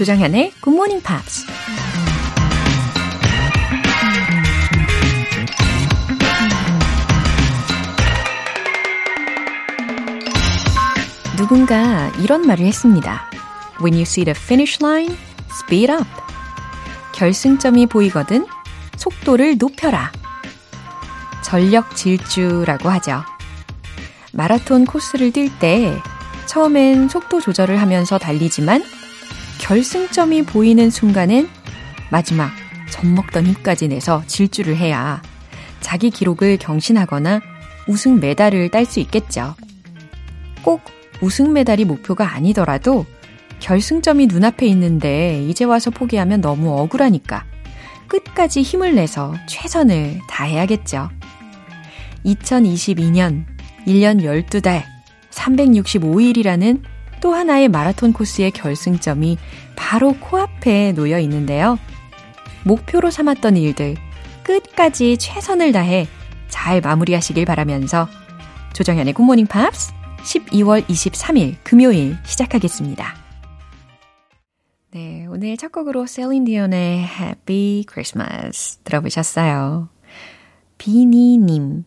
조정현의 Good Morning Pops. 누군가 이런 말을 했습니다. When you see the finish line, speed up. 결승점이 보이거든 속도를 높여라. 전력 질주라고 하죠. 마라톤 코스를 뛸 때 처음엔 속도 조절을 하면서 달리지만 결승점이 보이는 순간엔 마지막 젖먹던 힘까지 내서 질주를 해야 자기 기록을 경신하거나 우승 메달을 딸 수 있겠죠. 꼭 우승 메달이 목표가 아니더라도 결승점이 눈앞에 있는데 이제 와서 포기하면 너무 억울하니까 끝까지 힘을 내서 최선을 다해야겠죠. 2022년 1년 12달 365일이라는 또 하나의 마라톤 코스의 결승점이 바로 코앞에 놓여 있는데요. 목표로 삼았던 일들 끝까지 최선을 다해 잘 마무리하시길 바라면서 조정현의 굿모닝 팝스 12월 23일 금요일 시작하겠습니다. 네, 오늘 첫 곡으로 셀린 디온의 Happy Christmas 들어보셨어요. 비니님.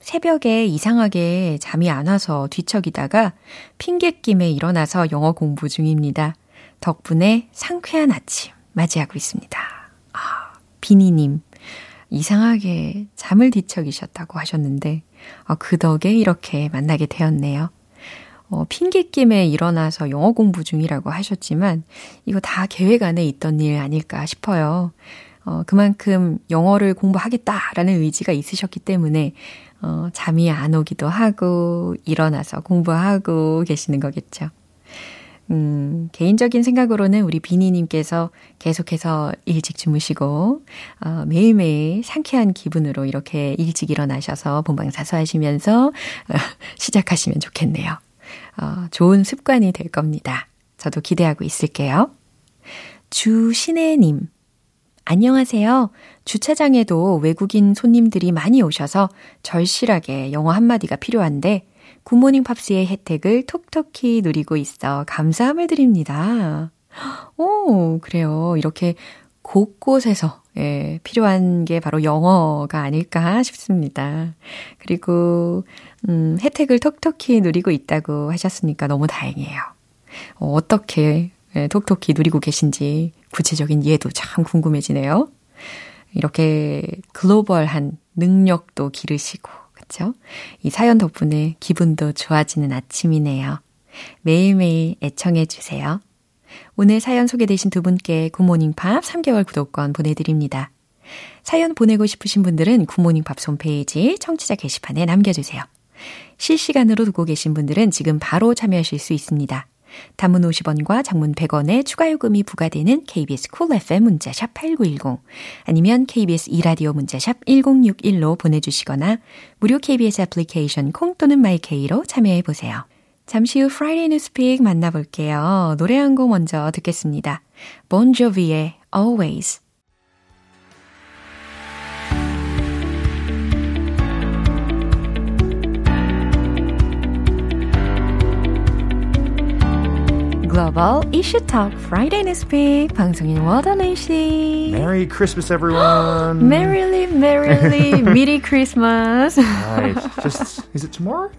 새벽에 이상하게 잠이 안 와서 뒤척이다가 핑계김에 일어나서 영어 공부 중입니다. 덕분에 상쾌한 아침 맞이하고 있습니다. 아, 비니님. 이상하게 잠을 뒤척이셨다고 하셨는데, 아, 그 덕에 이렇게 만나게 되었네요. 어, 핑계김에 일어나서 영어 공부 중이라고 하셨지만, 이거 다 계획 안에 있던 일 아닐까 싶어요. 어, 그만큼 영어를 공부하겠다라는 의지가 있으셨기 때문에, 어, 잠이 안 오기도 하고, 일어나서 공부하고 계시는 거겠죠. 음, 개인적인 생각으로는 우리 비니님께서 계속해서 일찍 주무시고, 어, 매일매일 상쾌한 기분으로 이렇게 일찍 일어나셔서 본방사수 하시면서, 어, 시작하시면 좋겠네요. 어, 좋은 습관이 될 겁니다. 저도 기대하고 있을게요. 주신혜님. 안녕하세요. 주차장에도 외국인 손님들이 많이 오셔서 절실하게 영어 한마디가 필요한데, 굿모닝 팝스의 혜택을 톡톡히 누리고 있어 감사함을 드립니다. 오, 그래요. 이렇게 곳곳에서 예, 필요한 게 바로 영어가 아닐까 싶습니다. 그리고 음, 혜택을 톡톡히 누리고 있다고 하셨으니까 너무 다행이에요. 어, 어떻게 예, 톡톡히 누리고 계신지 구체적인 예도 참 궁금해지네요. 이렇게 글로벌한 능력도 기르시고 그쵸? 이 사연 덕분에 기분도 좋아지는 아침이네요. 매일매일 애청해 주세요. 오늘 사연 소개되신 두 분께 굿모닝 팝 3개월 구독권 보내드립니다. 사연 보내고 싶으신 분들은 굿모닝 팝 홈페이지 청취자 게시판에 남겨주세요. 실시간으로 듣고 계신 분들은 지금 바로 참여하실 수 있습니다. 단문 50원과 장문 100원의 추가 요금이 부과되는 KBS Cool FM 문자샵 8910 아니면 KBS 이라디오 문자샵 1061로 보내주시거나 무료 KBS 애플리케이션 콩 또는 마이케이로 참여해 보세요. 잠시 후 Friday Newspeak 만나볼게요. 노래 한 곡 먼저 듣겠습니다. Bon Jovi의 Always 글로벌 이슈 톡 Friday Newspeak 방송인 워더네이 씨. Merry Christmas, everyone. Merrily, merrily, 미리 크리스마스. right. Just is it tomorrow?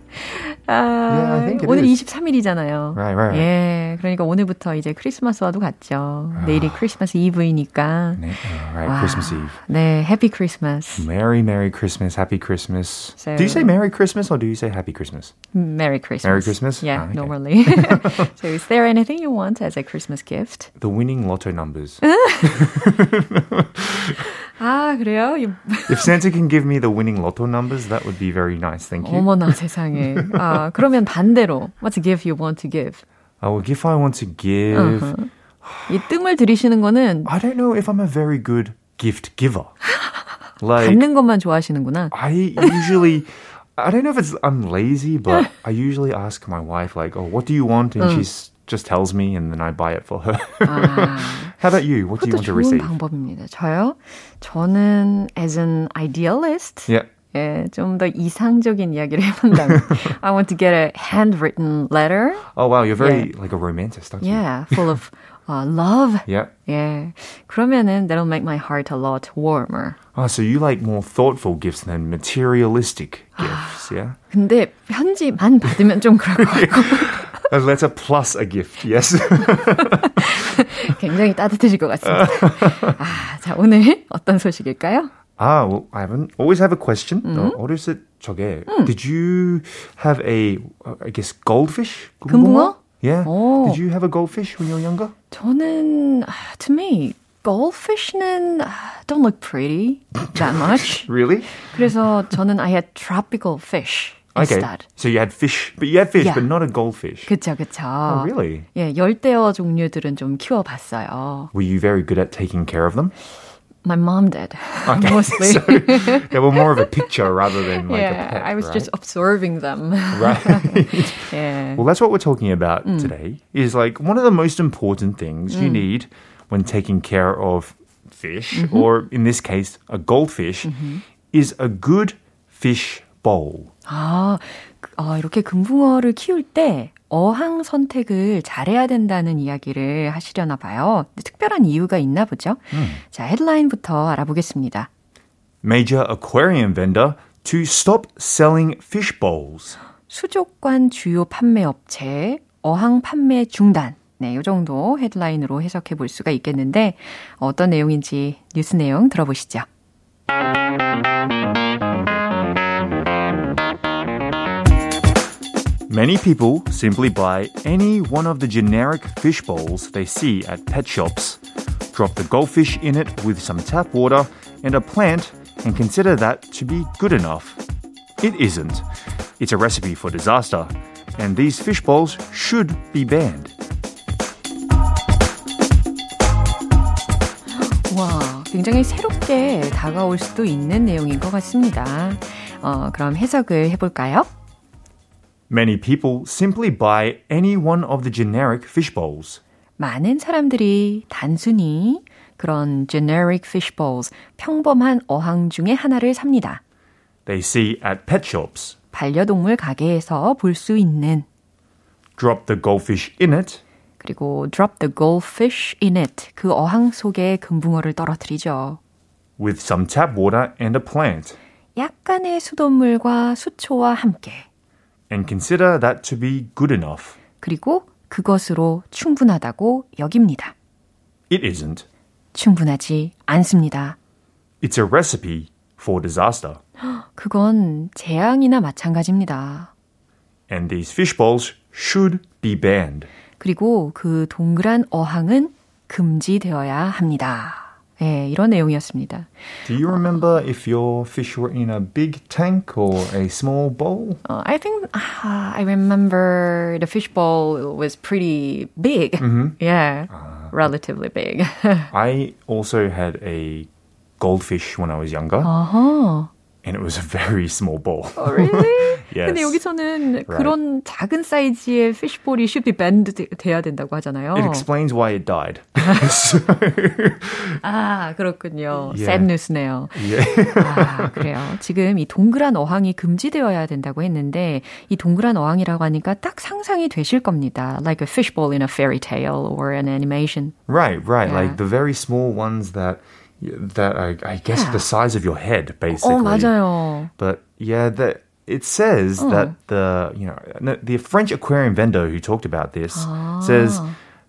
아, yeah, I think it 오늘 is. 23일이잖아요. Right, right. 예, 그러니까 오늘부터 이제 크리스마스와도 같죠. 내일이 크리스마스 이브이니까. 네, uh, right, 와, Christmas Eve. 네, 해피 크리스마스. Merry, Merry Christmas, Happy Christmas. So- do you say Merry Christmas or do you say Happy Christmas? Merry Christmas. Merry Christmas? Yeah, Ah, okay. normally. so is there anything you want as a Christmas gift? The winning lotto numbers. 아, 그래요? You- if Santa can give me the winning lotto numbers, that would be very nice. Thank you. 어머나 세상에. 아, 그러면 반대로 what's a gift you want to give? Oh, if I want to give, Uh-huh. 이 뜸을 들이시는 거는 I don't know if I'm a very good gift giver. Like, 받는 것만 좋아하시는구나. I usually, I don't know if it's I'm lazy, but I usually ask my wife like, "Oh, what do you want?" and she just tells me, and then I buy it for her. 아, How about you? What do you 그것도 want to 좋은 receive? 방법입니다. 저요? 저는 as an idealist, Yeah. 예, 좀 더 이상적인 이야기를 해본다면 I want to get a handwritten letter. Oh wow, you're very yeah. like a romantic, aren't you? Yeah, full of uh, love. Yeah. 예. 그러면은 that'll make my heart a lot warmer. Oh, so you like more thoughtful gifts than materialistic gifts, yeah? 근데 편지만 받으면 좀 그럴 것 같고. A letter plus a gift, yes. 굉장히 따뜻해질 것 같습니다. 아, 자, 오늘 어떤 소식일까요? Ah, well, I haven't always have a question. Mm-hmm. 어렸을 적에 mm. did you have a I guess goldfish? 금붕어? Yeah. 오. Did you have a goldfish when you were younger? 저는 to me goldfish는 don't look pretty that much. really? 그래서 저는 I had tropical fish. Okay. Instead. So you had fish, but you had fish, yeah. but not a goldfish. 그쵸, 그쵸. Oh, really? 예, 열대어 종류들은 좀 키워봤어요. Were you very good at taking care of them? My mom did. Okay. Mostly. so they were more of a picture rather than like yeah, a pet. I was right? just observing them. Right. yeah. Well, that's what we're talking about mm. today. Is like one of the most important things mm. you need when taking care of fish, mm-hmm. or in this case, a goldfish, mm-hmm. is a good fish bowl. 아, 어, 이렇게 금붕어를 키울 때 어항 선택을 잘해야 된다는 이야기를 하시려나 봐요. 특별한 이유가 있나 보죠. 음. 자, 헤드라인부터 알아보겠습니다. Major aquarium vendor to stop selling fish bowls. 수족관 주요 판매 업체 어항 판매 중단. 네, 요 정도 헤드라인으로 해석해 볼 수가 있겠는데 어떤 내용인지 뉴스 내용 들어보시죠. Many people simply buy any one of the generic fish bowls they see at pet shops, drop the goldfish in it with some tap water and a plant, and consider that to be good enough. It isn't. It's a recipe for disaster, and these fish bowls should be banned. 와, 굉장히 새롭게 다가올 수도 있는 내용인 것 같습니다. 어, 그럼 해석을 해볼까요? Many people simply buy any one of the generic fish bowls. 많은 사람들이 단순히 그런 generic fish bowls, 평범한 어항 중에 하나를 삽니다. They see at pet shops. 반려동물 가게에서 볼 수 있는 drop the goldfish in it. 그리고 drop the goldfish in it. 그 어항 속에 금붕어를 떨어뜨리죠. with some tap water and a plant. 약간의 수돗물과 수초와 함께 and consider that to be good enough. 그리고 그것으로 충분하다고 여깁니다. It isn't. 충분하지 않습니다. It's a recipe for disaster. 그건 재앙이나 마찬가지입니다. And these fish bowls should be banned. 그리고 그 동그란 어항은 금지되어야 합니다. 예, 이런 내용이었습니다. Do you remember if your fish were in a big tank or a small bowl? Uh, I think uh, I remember the fish bowl was pretty big. Mm-hmm. Yeah, uh, relatively big. I also had a goldfish when I was younger. Uh-huh. and it was a very small bowl. Oh, really? yes. 근데 여기서는 right. 그런 작은 사이즈의 fishbowl이 should be banned 돼야 된다고 하잖아요. It explains why it died. 아, 그렇군요. Yeah. sad news네요. Yeah. 아, 그래요. 지금 이 동그란 어항이 금지되어야 된다고 했는데 이 동그란 어항이라고 하니까 딱 상상이 되실 겁니다. Like a fishbowl in a fairy tale or an animation. Right, right. Yeah. Like the very small ones that that I, I guess yeah. the size of your head, basically. Oh, 맞아요. But yeah, that it says oh. that the you know the French aquarium vendor who talked about this ah. says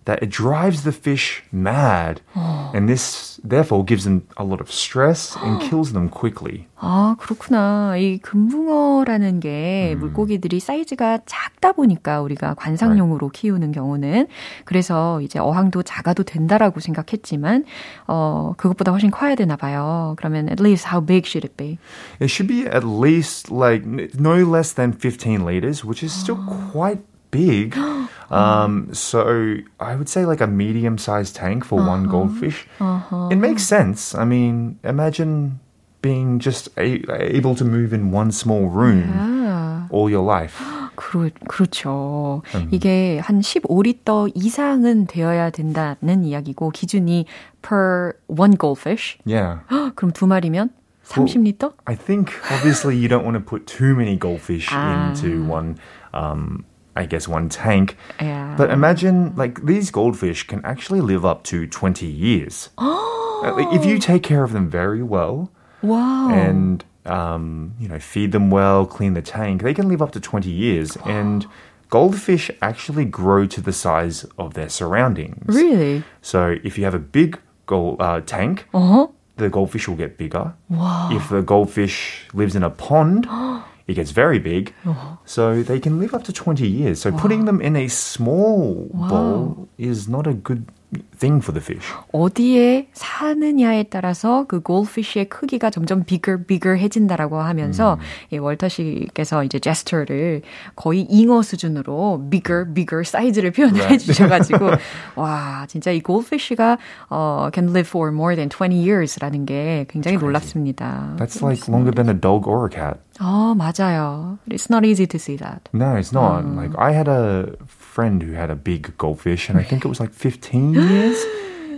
that it drives the fish mad. 어. And this therefore gives them a lot of stress and kills them quickly. 아, 그렇구나. 이 금붕어라는 게 음. 물고기들이 사이즈가 작다 보니까 우리가 관상용으로 right. 키우는 경우는 그래서 이제 어항도 작아도 된다라고 생각했지만 어, 그것보다 훨씬 커야 되나 봐요. 그러면 at least how big should it be? It should be at least like no less than 15 liters, which is still quite big. Um, so I would say like a medium-sized tank for uh-huh. one goldfish. Uh-huh. It makes sense. I mean, imagine being just a, able to move in one small room yeah. all your life. 그렇, 그렇죠. 음. 이게 한 15리터 이상은 되어야 된다는 이야기고 기준이 per one goldfish. Yeah. 그럼 두 마리면 30리터? I think obviously you don't want to put too many goldfish Ah. into one, um, I guess one tank. Yeah. But imagine like these goldfish can actually live up to 20 years. Uh, like, if you take care of them very well wow. and um, you know feed them well, clean the tank, they can live up to 20 years. And goldfish actually grow to the size of their surroundings. really? So if you have a big gold uh, tank, Uh-huh. the goldfish will get bigger. Wow. If the goldfish lives in a pond, it gets very big. Uh-huh. So they can live up to 20 years. So putting them in a small bowl is not a good thing for the fish. 어디에 사느냐에 따라서 그 골피쉬의 크기가 점점 bigger, bigger 해진다라고 하면서 이 월터 씨께서 이제 제스처를 거의 잉어 수준으로 bigger, bigger 사이즈를 표현을 Right. 해주셔가지고 와 진짜 이 골피쉬가 어, can live for more than 20 years라는 게 굉장히 놀랍습니다. That's like longer than a dog or a cat. 어 맞아요. It's not easy to see that. No, it's not. Like I had a friend who had a big goldfish, and I think it was like 15 years.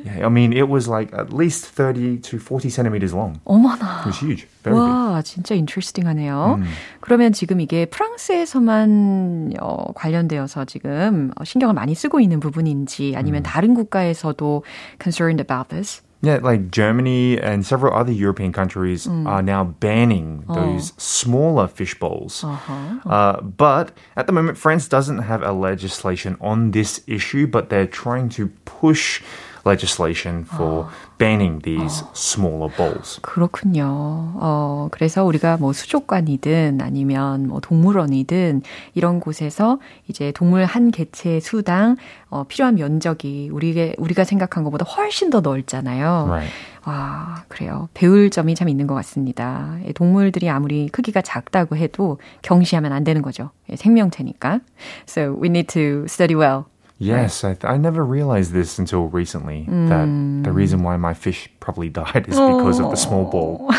Yeah, I mean, it was like at least 30 to 40 centimeters long. 어머나. It was huge, very big. 와, 진짜 인트레스팅하네요. 그러면 지금 이게 프랑스에서만 어, 관련되어서 지금 어, 신경을 많이 쓰고 있는 부분인지 아니면 다른 국가에서도 concerned about this? Yeah, like Germany and several other European countries mm. are now banning oh. those smaller fish bowls. Uh-huh, uh-huh. Uh, but at the moment, France doesn't have a legislation on this issue, but they're trying to push legislation for ah. Banning these smaller bowls. 그렇군요. 어, 그래서 우리가 뭐 수족관이든 아니면 뭐 동물원이든 이런 곳에서 이제 동물 한 개체 수당 어, 필요한 면적이 우리가, 우리가 생각한 것보다 훨씬 더 넓잖아요. Right. 와, 그래요. 배울 점이 참 있는 것 같습니다. 예, 동물들이 아무리 크기가 작다고 해도 경시하면 안 되는 거죠. 예, 생명체니까. So we need to study well. Yes, I, I never realized this until recently. That the reason why my fish probably died is because of the small bowl.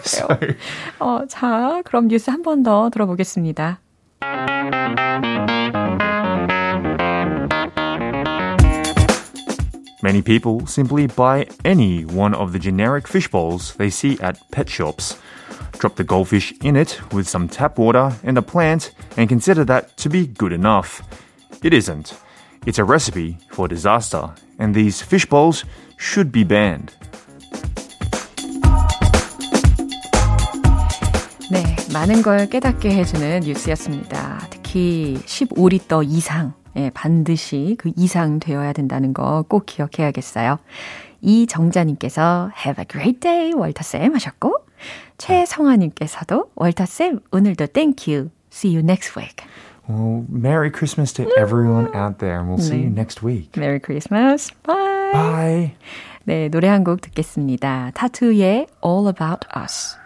so, 어, 자, 그럼 뉴스 한 번 더 들어보겠습니다. Many people simply buy any one of the generic fish bowls they see at pet shops. Drop the goldfish in it with some tap water and a plant and consider that to be good enough. It isn't. It's a recipe for disaster, and these fish bowls should be banned. 네, 많은 걸 깨닫게 해주는 뉴스였습니다. 특히 15리터 이상, 예, 반드시 그 이상 되어야 된다는 거 꼭 기억해야겠어요. 이정자님께서 Have a great day, 월터쌤 하셨고, 최성아님께서도 월터쌤, 오늘도 thank you. See you next week. Well, Merry Christmas to everyone out there, and we'll see you next week. Merry Christmas. Bye. Bye. 네, 노래 한 곡 듣겠습니다. 타투의 All About Us.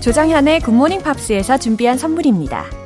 조장현의 굿모닝 팝스에서 준비한 선물입니다.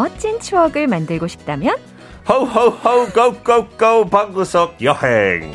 멋진 추억을 만들고 싶다면? 호호호 고고고 방구석 여행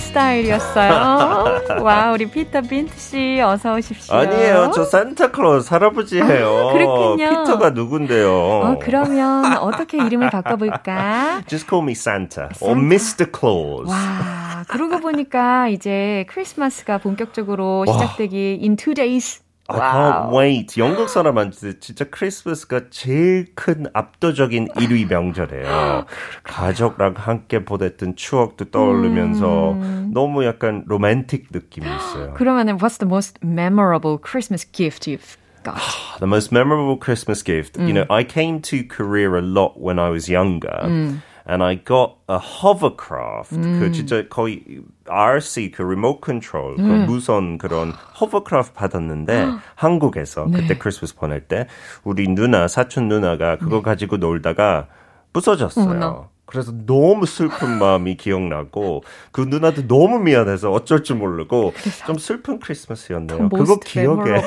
스타일이었어요. 와, 우리 피터 빈트 씨 어서 오십시오. 아니에요 저 산타클로스 할아버지예요 아, 그렇군요. 피터가 누군데요 어, 그러면 어떻게 이름을 바꿔 볼까? Just call me Santa, or Mr. Claus 와, 그러고 보니까 이제 크리스마스가 본격적으로 시작되기 in two days. I can't wait. 영국 사람한테 진짜 크리스마스가 제일 큰 압도적인 1위 명절이에요. 가족랑 함께 보냈던 추억도 떠오르면서 너무 약간 로맨틱 느낌이 있어요. 그러면은 what's the most memorable Christmas gift you've got? The most memorable Christmas gift. You know, I came to Korea a lot when I was younger. And I got a hovercraft. 그 진짜 거의 RC 그 리모트 컨트롤 그 무선 그런 호버크라프트 받았는데 한국에서 그때 크리스마스 보낼 때 우리 누나 사촌 누나가 그거 가지고 놀다가 부서졌어요. 어머나. 그래서 너무 슬픈 마음이 기억나고 그 누나도 너무 미안해서 어쩔 줄 모르고 좀 슬픈 크리스마스였네요. 그거 기억에.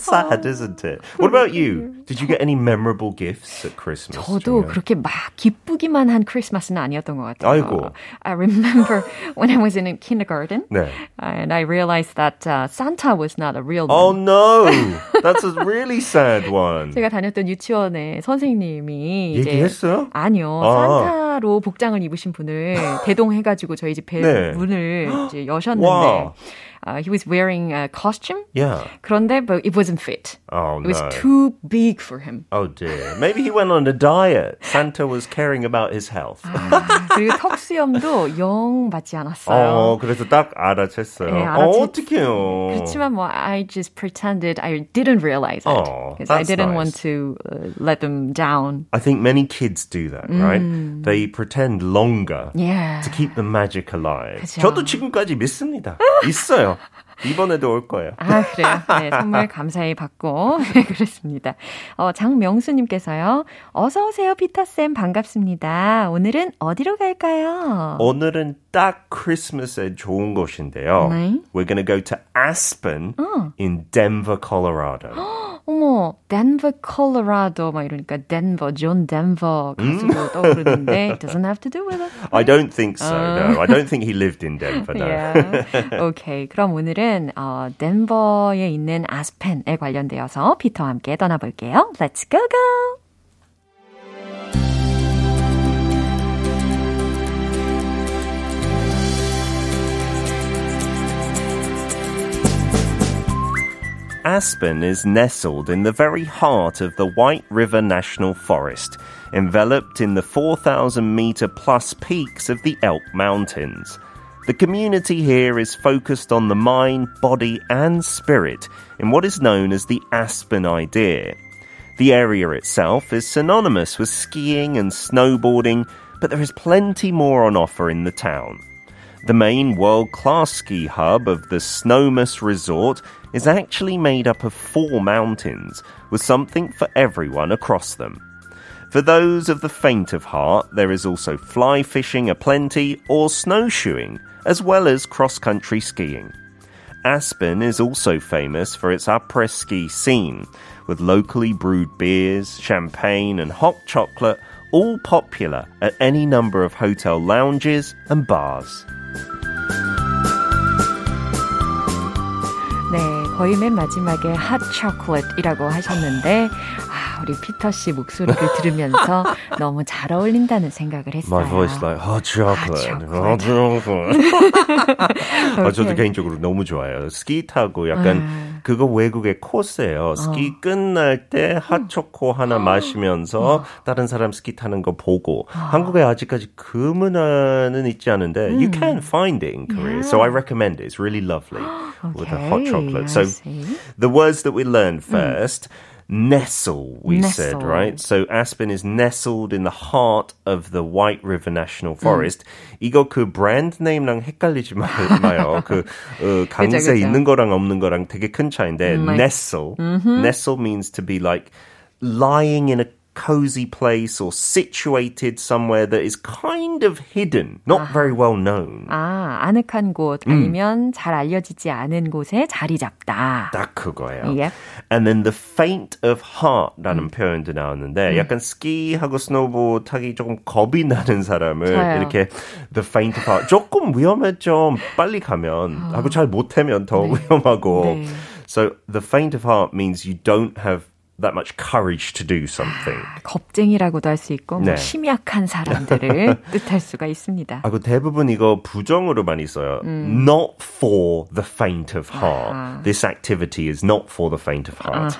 Sad, isn't it? What about you? Did you get any memorable gifts at Christmas? 저도? 그렇게 막 기쁘기만 한 크리스마스는 아니었던 것 같아요. 아이고. I remember when I was in kindergarten 네. and I realized that uh, Santa was not a real man. Oh no, that's a really sad one. 제가 다녔던 유치원에 선생님이 얘기했어요? 아니요. 아. 산타로 복장을 입으신 분을 대동해가지고 저희 집배 네. 문을 이제 여셨는데 와. uh, he was wearing a costume. Yeah. 그런데 but it wasn't fit. Oh It was no. too big for him. Oh dear. Maybe he went on a diet. Santa was caring about his health. 아, 그리고 턱수염도 영 맞지 않았어요. 어, 그래서 딱 알아챘어요. 네, 어, 알아챘- 어떡해요. 그렇지만 뭐 I just pretended I didn't realize it Oh, because I that's didn't nice. want to uh, let them down. I think many kids do that, right? They pretend longer Yeah. to keep the magic alive. 그죠. 저도 지금까지 믿습니다. 있어요. 이번에도 올 거예요. 아, 그래요? 네, 선물 감사히 받고. 그렇습니다. 어, 장명수님께서요. 어서오세요, 피터쌤. 반갑습니다. 오늘은 어디로 갈까요? 오늘은 딱 크리스마스에 좋은 곳인데요. 네. We're to go to Aspen in Denver, Colorado. 어머, 덴버, 콜로라도, 막 이러니까 덴버, 존 덴버 가수로 떠오르는데, it doesn't have to do with it. I don't think so. No, I don't think he lived in Denver. No. Yeah. 오케이. 그럼 오늘은 어, 덴버에 있는 아스펜에 관련되어서 피터와 함께 떠나볼게요. Let's go go! Aspen is nestled in the very heart of the White River National Forest, enveloped in the 4,000 meter plus peaks of the Elk Mountains. The community here is focused on the mind, body, and spirit in what is known as the Aspen idea. The area itself is synonymous with skiing and snowboarding, but there is plenty more on offer in the town. The main world class ski hub of the Snowmas Resort is actually made up of four mountains, with something for everyone across them. For those of the faint of heart, there is also fly fishing aplenty or snowshoeing, as well as cross country skiing. Aspen is also famous for its après ski scene, with locally brewed beers, champagne, and hot chocolate all popular at any number of hotel lounges and bars. 네, 거의 맨 마지막에 hot chocolate이라고 하셨는데, 아, 우리 피터 씨 목소리를 들으면서 너무 잘 어울린다는 생각을 했어요. My voice like hot chocolate, Hot chocolate. 아, 저도. 개인적으로 너무 좋아요. 스키 타고 약간 그거 외국의 코스예요. 스키 끝날 때 핫초코 하나 마시면서 다른 사람 스키 타는 거 보고 한국에 아직까지 그 문화는 있지 않은데 you can find it in Korea. So I recommend it. It's really lovely with a hot Okay, chocolate. So the words that we learned first. Nestle, we said, Nestle. right? So Aspen is nestled in the heart of the White River National Forest. 이거 그 브랜드 네임랑 헷갈리지 마- 마요. 그 어, 강세 그죠, 그죠. 있는 거랑 없는 거랑 되게 큰 차인데 네. nestle. Nestle means to be like lying in a cozy place or situated somewhere that is kind of hidden, not very well known. 아, 아늑한 곳 아니면 잘 알려지지 않은 곳에 자리 잡다. 딱 그거예요. Yep. And then the faint of heart라는 표현도 나왔는데 약간 스키하고 스노보드 타기 조금 겁이 나는 사람을 저요. 이렇게 the faint of heart 조금 위험했죠. 빨리 가면 하고 잘 못하면 더 위험하고. 네. So the faint of heart means you don't have that much courage to do something. 겁쟁이라고도 할 수 있고 뭐 네. 심약한 사람들을 뜻할 수가 있습니다. 하고 대부분 이거 부정으로 많이 써요. Not for the faint of heart. This activity is not for the faint of heart.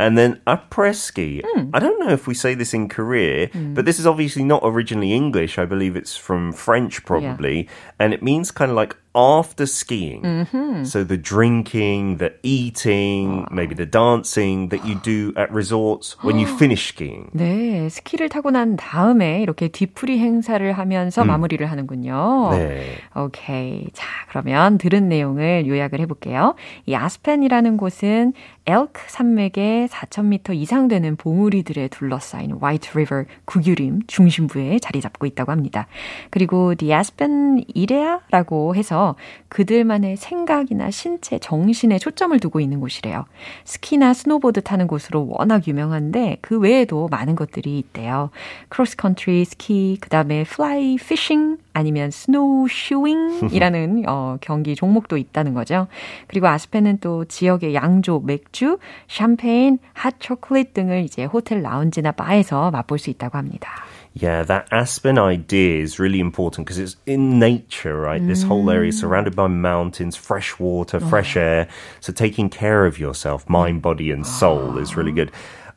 And then après-ski. I don't know if we say this in Korea, but this is obviously not originally English. I believe it's from French probably. And it means kind of like after skiing. So the drinking, the eating, maybe the dancing that you do at resorts when you finish skiing. 네, 스키를 타고 난 다음에 이렇게 뒤풀이 행사를 하면서 마무리를 하는군요. 네. 오케이. 자, 그러면 들은 내용을 요약을 해볼게요. 이 아스펜이라는 곳은 엘크 산맥의 4,000m 이상 되는 봉우리들에 둘러싸인 화이트 리버 국유림 중심부에 자리 잡고 있다고 합니다. 그리고 The Aspen Idea라고 해서 그들만의 생각이나 신체, 정신에 초점을 두고 있는 곳이래요. 스키나 스노보드 타는 곳으로 워낙 유명한데 그 외에도 많은 것들이 있대요. 크로스컨트리 스키, 그 다음에 fly fishing, 아니면 snowshoeing이라는 어, 경기 종목도 있다는 거죠. 그리고 아스펜은 또 지역의 양조, 맥주, 샴페인, 핫 초콜릿 등을 이제 호텔 라운지나 바에서 맛볼 수 있다고 합니다. Yeah, that Aspen idea is really important because it's in nature, right? This whole area is surrounded by mountains, fresh water, fresh air. So taking care of yourself, mind, body, and soul is really good.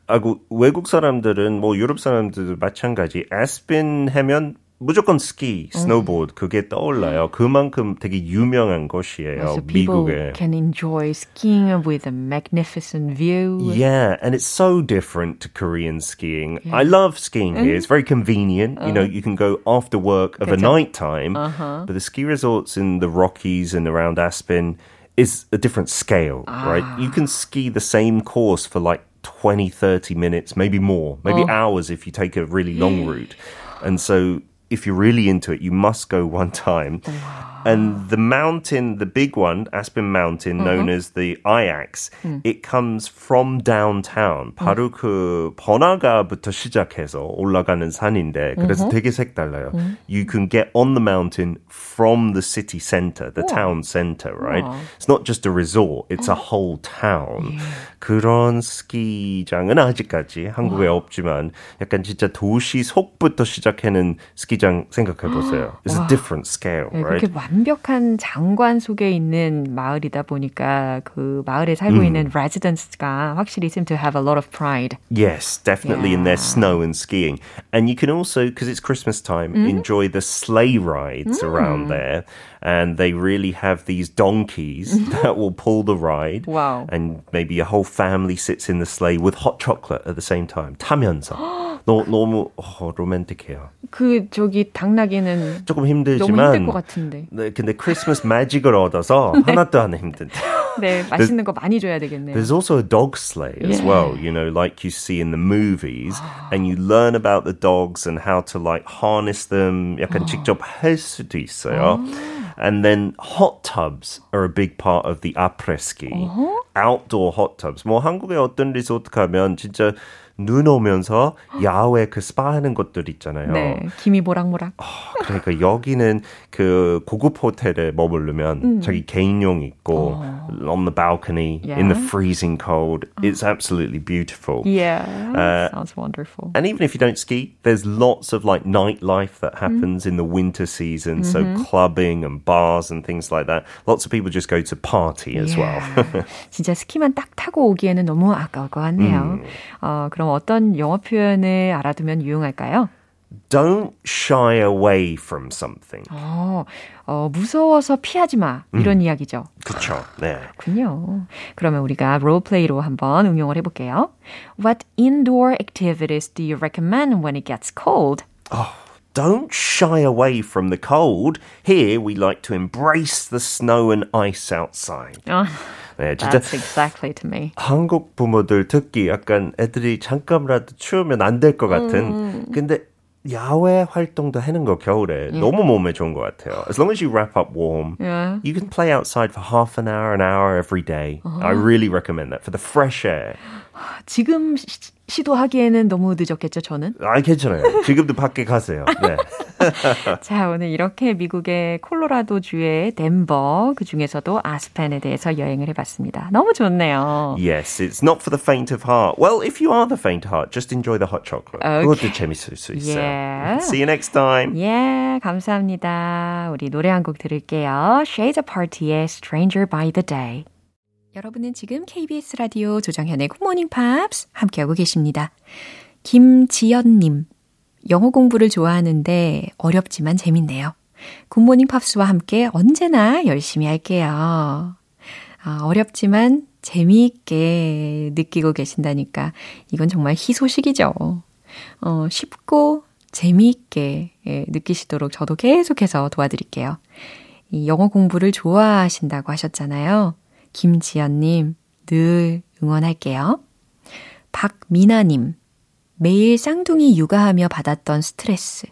아고 외국 사람들은 뭐 유럽 사람들도 마찬가지. Aspen 하면 무조건 스키, 스노보드 그게 떠올라요. 그만큼 되게 유명한 곳이에요. So people 미국에. can enjoy skiing with a magnificent view. Yeah, and it's so different to Korean skiing. I love skiing here. It's very convenient. You know, you can go after work of a 그쵸. night time. But the ski resorts in the Rockies and around Aspen is a different scale, right? You can ski the same course for like 20, 30 minutes, maybe more, maybe hours if you take a really long route. And so if you're really into it, you must go one time. And the mountain, the big one, Aspen Mountain, known as the Ajax, it comes from downtown. 바로 그 번화가부터 시작해서 올라가는 산인데 그래서 되게 색달라요. You can get on the mountain from the city center, the town center, right? It's not just a resort, it's a whole town. 그런 스키장은 아직까지 한국에 없지만 약간 진짜 도시 속부터 시작하는 스키장 생각해 보세요. It's a different scale, 네, right? 그렇게 완벽한 장관 속에 있는 마을이다 보니까 그 마을에 살고 있는 residents가 확실히 seem to have a lot of pride. Yes, definitely in their Yeah. snow and skiing. And you can also, because it's Christmas time, enjoy the sleigh rides around there. And they really have these donkeys that will pull the ride. Wow. And maybe a whole family sits in the sleigh with hot chocolate at the same time. 타면서. 너, 너무 어, 로맨틱해요. 그 저기 당나귀는 조금 너무 힘들지만. 힘들 것 같은데. 네, 근데 크리스마스 매직을 얻어서 하나도 안 힘든데. 네, 맛있는 거 많이 줘야 되겠네요. There's also a dog sleigh as Yeah. well, you know, like you see in the movies, and you learn about the dogs and how to like harness them. 약간 직접 할 수도 있어요. And then hot tubs are a big part of the après ski. Outdoor hot tubs. 뭐 한국의 어떤 리조트 가면 진짜 눈 오면서 야외 그 스파 하는 곳들 있잖아요. 네, 김이 모락모락. 그러니까 여기는 그 고급 호텔에 머무르면 자기 개인용 있고 on the balcony in the Yeah. freezing cold. It's absolutely beautiful. Yeah, Uh, sounds wonderful. And even if you don't ski, there's lots of like nightlife that happens in the winter season. So clubbing and bars and things like that. Lots of people just go to party as well. 진짜 스키만 딱 타고 오기에는 너무 아까울 것 같네요. 어, 그럼 어떤 영어 표현을 알아두면 유용할까요? don't shy away from something. 어, 어, 무서워서 피하지 마. 이런 이야기죠. 그쵸. 네. 그렇군요. 그러면 우리가 롤플레이로 한번 응용을 해볼게요. What indoor activities do you recommend when it gets cold? Don't shy away from the cold. Here we like to embrace the snow and ice outside. 어, 네, 진짜 that's exactly to me. 한국 부모들 특히 약간 애들이 잠깐이라도 추우면 안 될 것 같은. 근데 야외 활동도 하는 거 겨울에 너무 몸에 좋은 것 같아요. As long as you wrap up warm, Yeah. you can play outside for half an hour, an hour every day. I really recommend that for the fresh air. 지금 시, 시도하기에는 너무 늦었겠죠, 저는? 아, 괜찮아요. 지금도 밖에 가세요. 네. 자, 오늘 이렇게 미국의 콜로라도 주의 덴버, 그 중에서도 아스펜에 대해서 여행을 해봤습니다. 너무 좋네요. Yes, it's not for the faint of heart. Well, if you are the faint of heart, just enjoy the hot chocolate. Okay. 그것도 재밌을 수 있어요. Yeah. See you next time. 예, 감사합니다. 우리 노래 한 곡 들을게요. Shades Apart의 Stranger by the Day. 여러분은 지금 KBS 라디오 조정현의 굿모닝 팝스 함께하고 계십니다. 김지연님, 영어 공부를 좋아하는데 어렵지만 재밌네요. 굿모닝 팝스와 함께 언제나 열심히 할게요. 아, 어렵지만 재미있게 느끼고 계신다니까 이건 정말 희소식이죠. 어, 쉽고 재미있게 예, 느끼시도록 저도 계속해서 도와드릴게요. 이 영어 공부를 좋아하신다고 하셨잖아요. 김지연님, 늘 응원할게요. 박미나님, 매일 쌍둥이 육아하며 받았던 스트레스.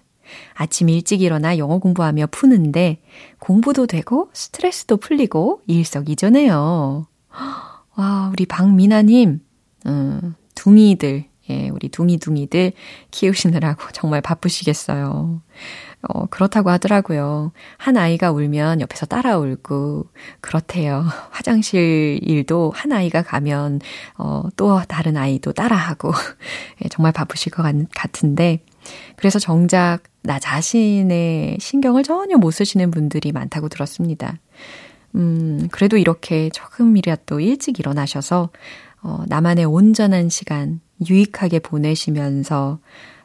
아침 일찍 일어나 영어 공부하며 푸는데 공부도 되고 스트레스도 풀리고 일석이조네요. 와, 우리 박미나님, 음, 둥이들, 예, 우리 둥이둥이들 키우시느라고 정말 바쁘시겠어요. 어, 그렇다고 하더라고요. 한 아이가 울면 옆에서 따라 울고, 그렇대요. 화장실 일도 한 아이가 가면, 어, 또 다른 아이도 따라하고, 예, 정말 바쁘실 것 같, 같은데, 그래서 정작 나 자신의 신경을 전혀 못 쓰시는 분들이 많다고 들었습니다. 음, 그래도 이렇게 조금이라도 일찍 일어나셔서, 어, 나만의 온전한 시간 유익하게 보내시면서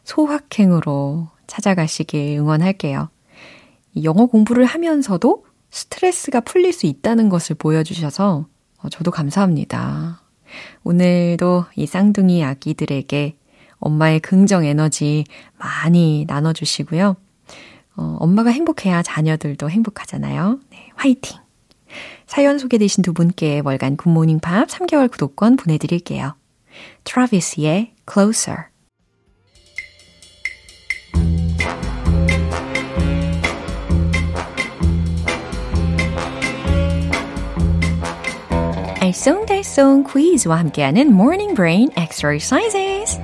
소확행으로 찾아가시길 응원할게요. 영어 공부를 하면서도 스트레스가 풀릴 수 있다는 것을 보여주셔서 어, 저도 감사합니다. 오늘도 이 쌍둥이 아기들에게 엄마의 긍정 에너지 많이 나눠주시고요. 어, 엄마가 행복해야 자녀들도 행복하잖아요. 네, 화이팅! 사연 소개되신 두 분께 월간 굿모닝 팝 3개월 구독권 보내드릴게요. 트라비스의 Closer 알쏭달쏭 퀴즈와 함께하는 Morning Brain Exercises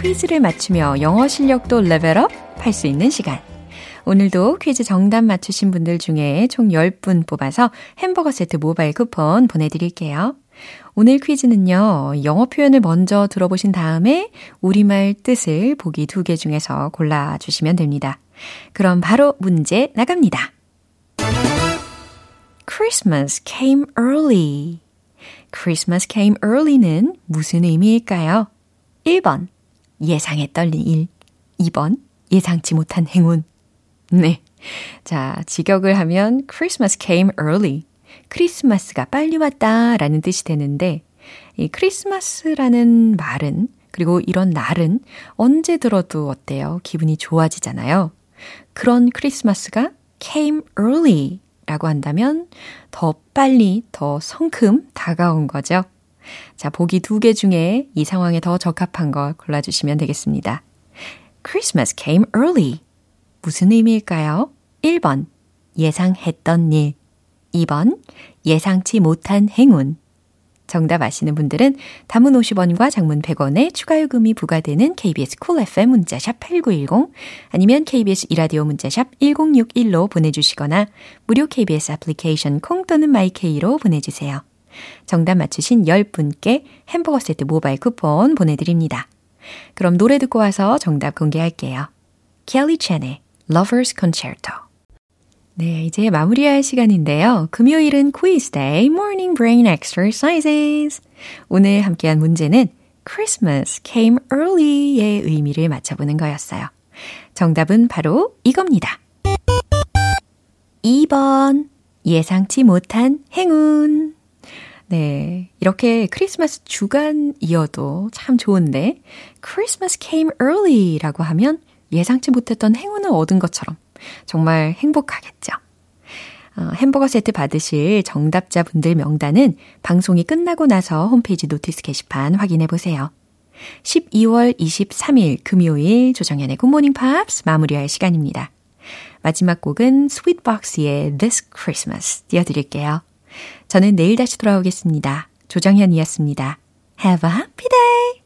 퀴즈를 맞추며 영어 실력도 레벨업 할 수 있는 시간. 오늘도 퀴즈 정답 맞추신 분들 중에 총 10분 뽑아서 햄버거 세트 모바일 쿠폰 보내드릴게요. 오늘 퀴즈는요, 영어 표현을 먼저 들어보신 다음에 우리말 뜻을 보기 두 개 중에서 골라주시면 됩니다. 그럼 바로 문제 나갑니다. Christmas came early. Christmas came early는 무슨 의미일까요? 1번, 예상에 떨린 일. 2번, 예상치 못한 행운. 네. 자, 직역을 하면 Christmas came early. 크리스마스가 빨리 왔다 라는 뜻이 되는데, 이 크리스마스라는 말은, 그리고 이런 날은 언제 들어도 어때요? 기분이 좋아지잖아요. 그런 크리스마스가 came early 라고 한다면 더 빨리, 더 성큼 다가온 거죠. 자, 보기 두 개 중에 이 상황에 더 적합한 걸 골라주시면 되겠습니다. Christmas came early. 무슨 의미일까요? 1번, 예상했던 일. 2번, 예상치 못한 행운. 정답 아시는 분들은 담은 50원과 장문 100원의 추가 요금이 부과되는 KBS 쿨 cool FM 문자샵 8910 아니면 KBS 2라디오 문자샵 1061로 보내주시거나 무료 KBS 애플리케이션 콩 또는 마이케이로 보내주세요. 정답 맞추신 10분께 햄버거 세트 모바일 쿠폰 보내드립니다. 그럼 노래 듣고 와서 정답 공개할게요. 켈리 첸의 Lover's Concerto 네, 이제 마무리할 시간인데요. 금요일은 quiz day, morning brain exercises. 오늘 함께한 문제는 Christmas came early의 의미를 맞춰보는 거였어요. 정답은 바로 이겁니다. 2번. 예상치 못한 행운. 네. 이렇게 크리스마스 주간이어도 참 좋은데, Christmas came early 라고 하면 예상치 못했던 행운을 얻은 것처럼 정말 행복하겠죠. 어, 햄버거 세트 받으실 정답자분들 명단은 방송이 끝나고 나서 홈페이지 notice 게시판 확인해 보세요. 12월 23일 금요일 조정현의 굿모닝 팝스 마무리할 시간입니다. 마지막 곡은 스윗박스의 This Christmas 띄워드릴게요. 저는 내일 다시 돌아오겠습니다. 조정현이었습니다. Have a happy day!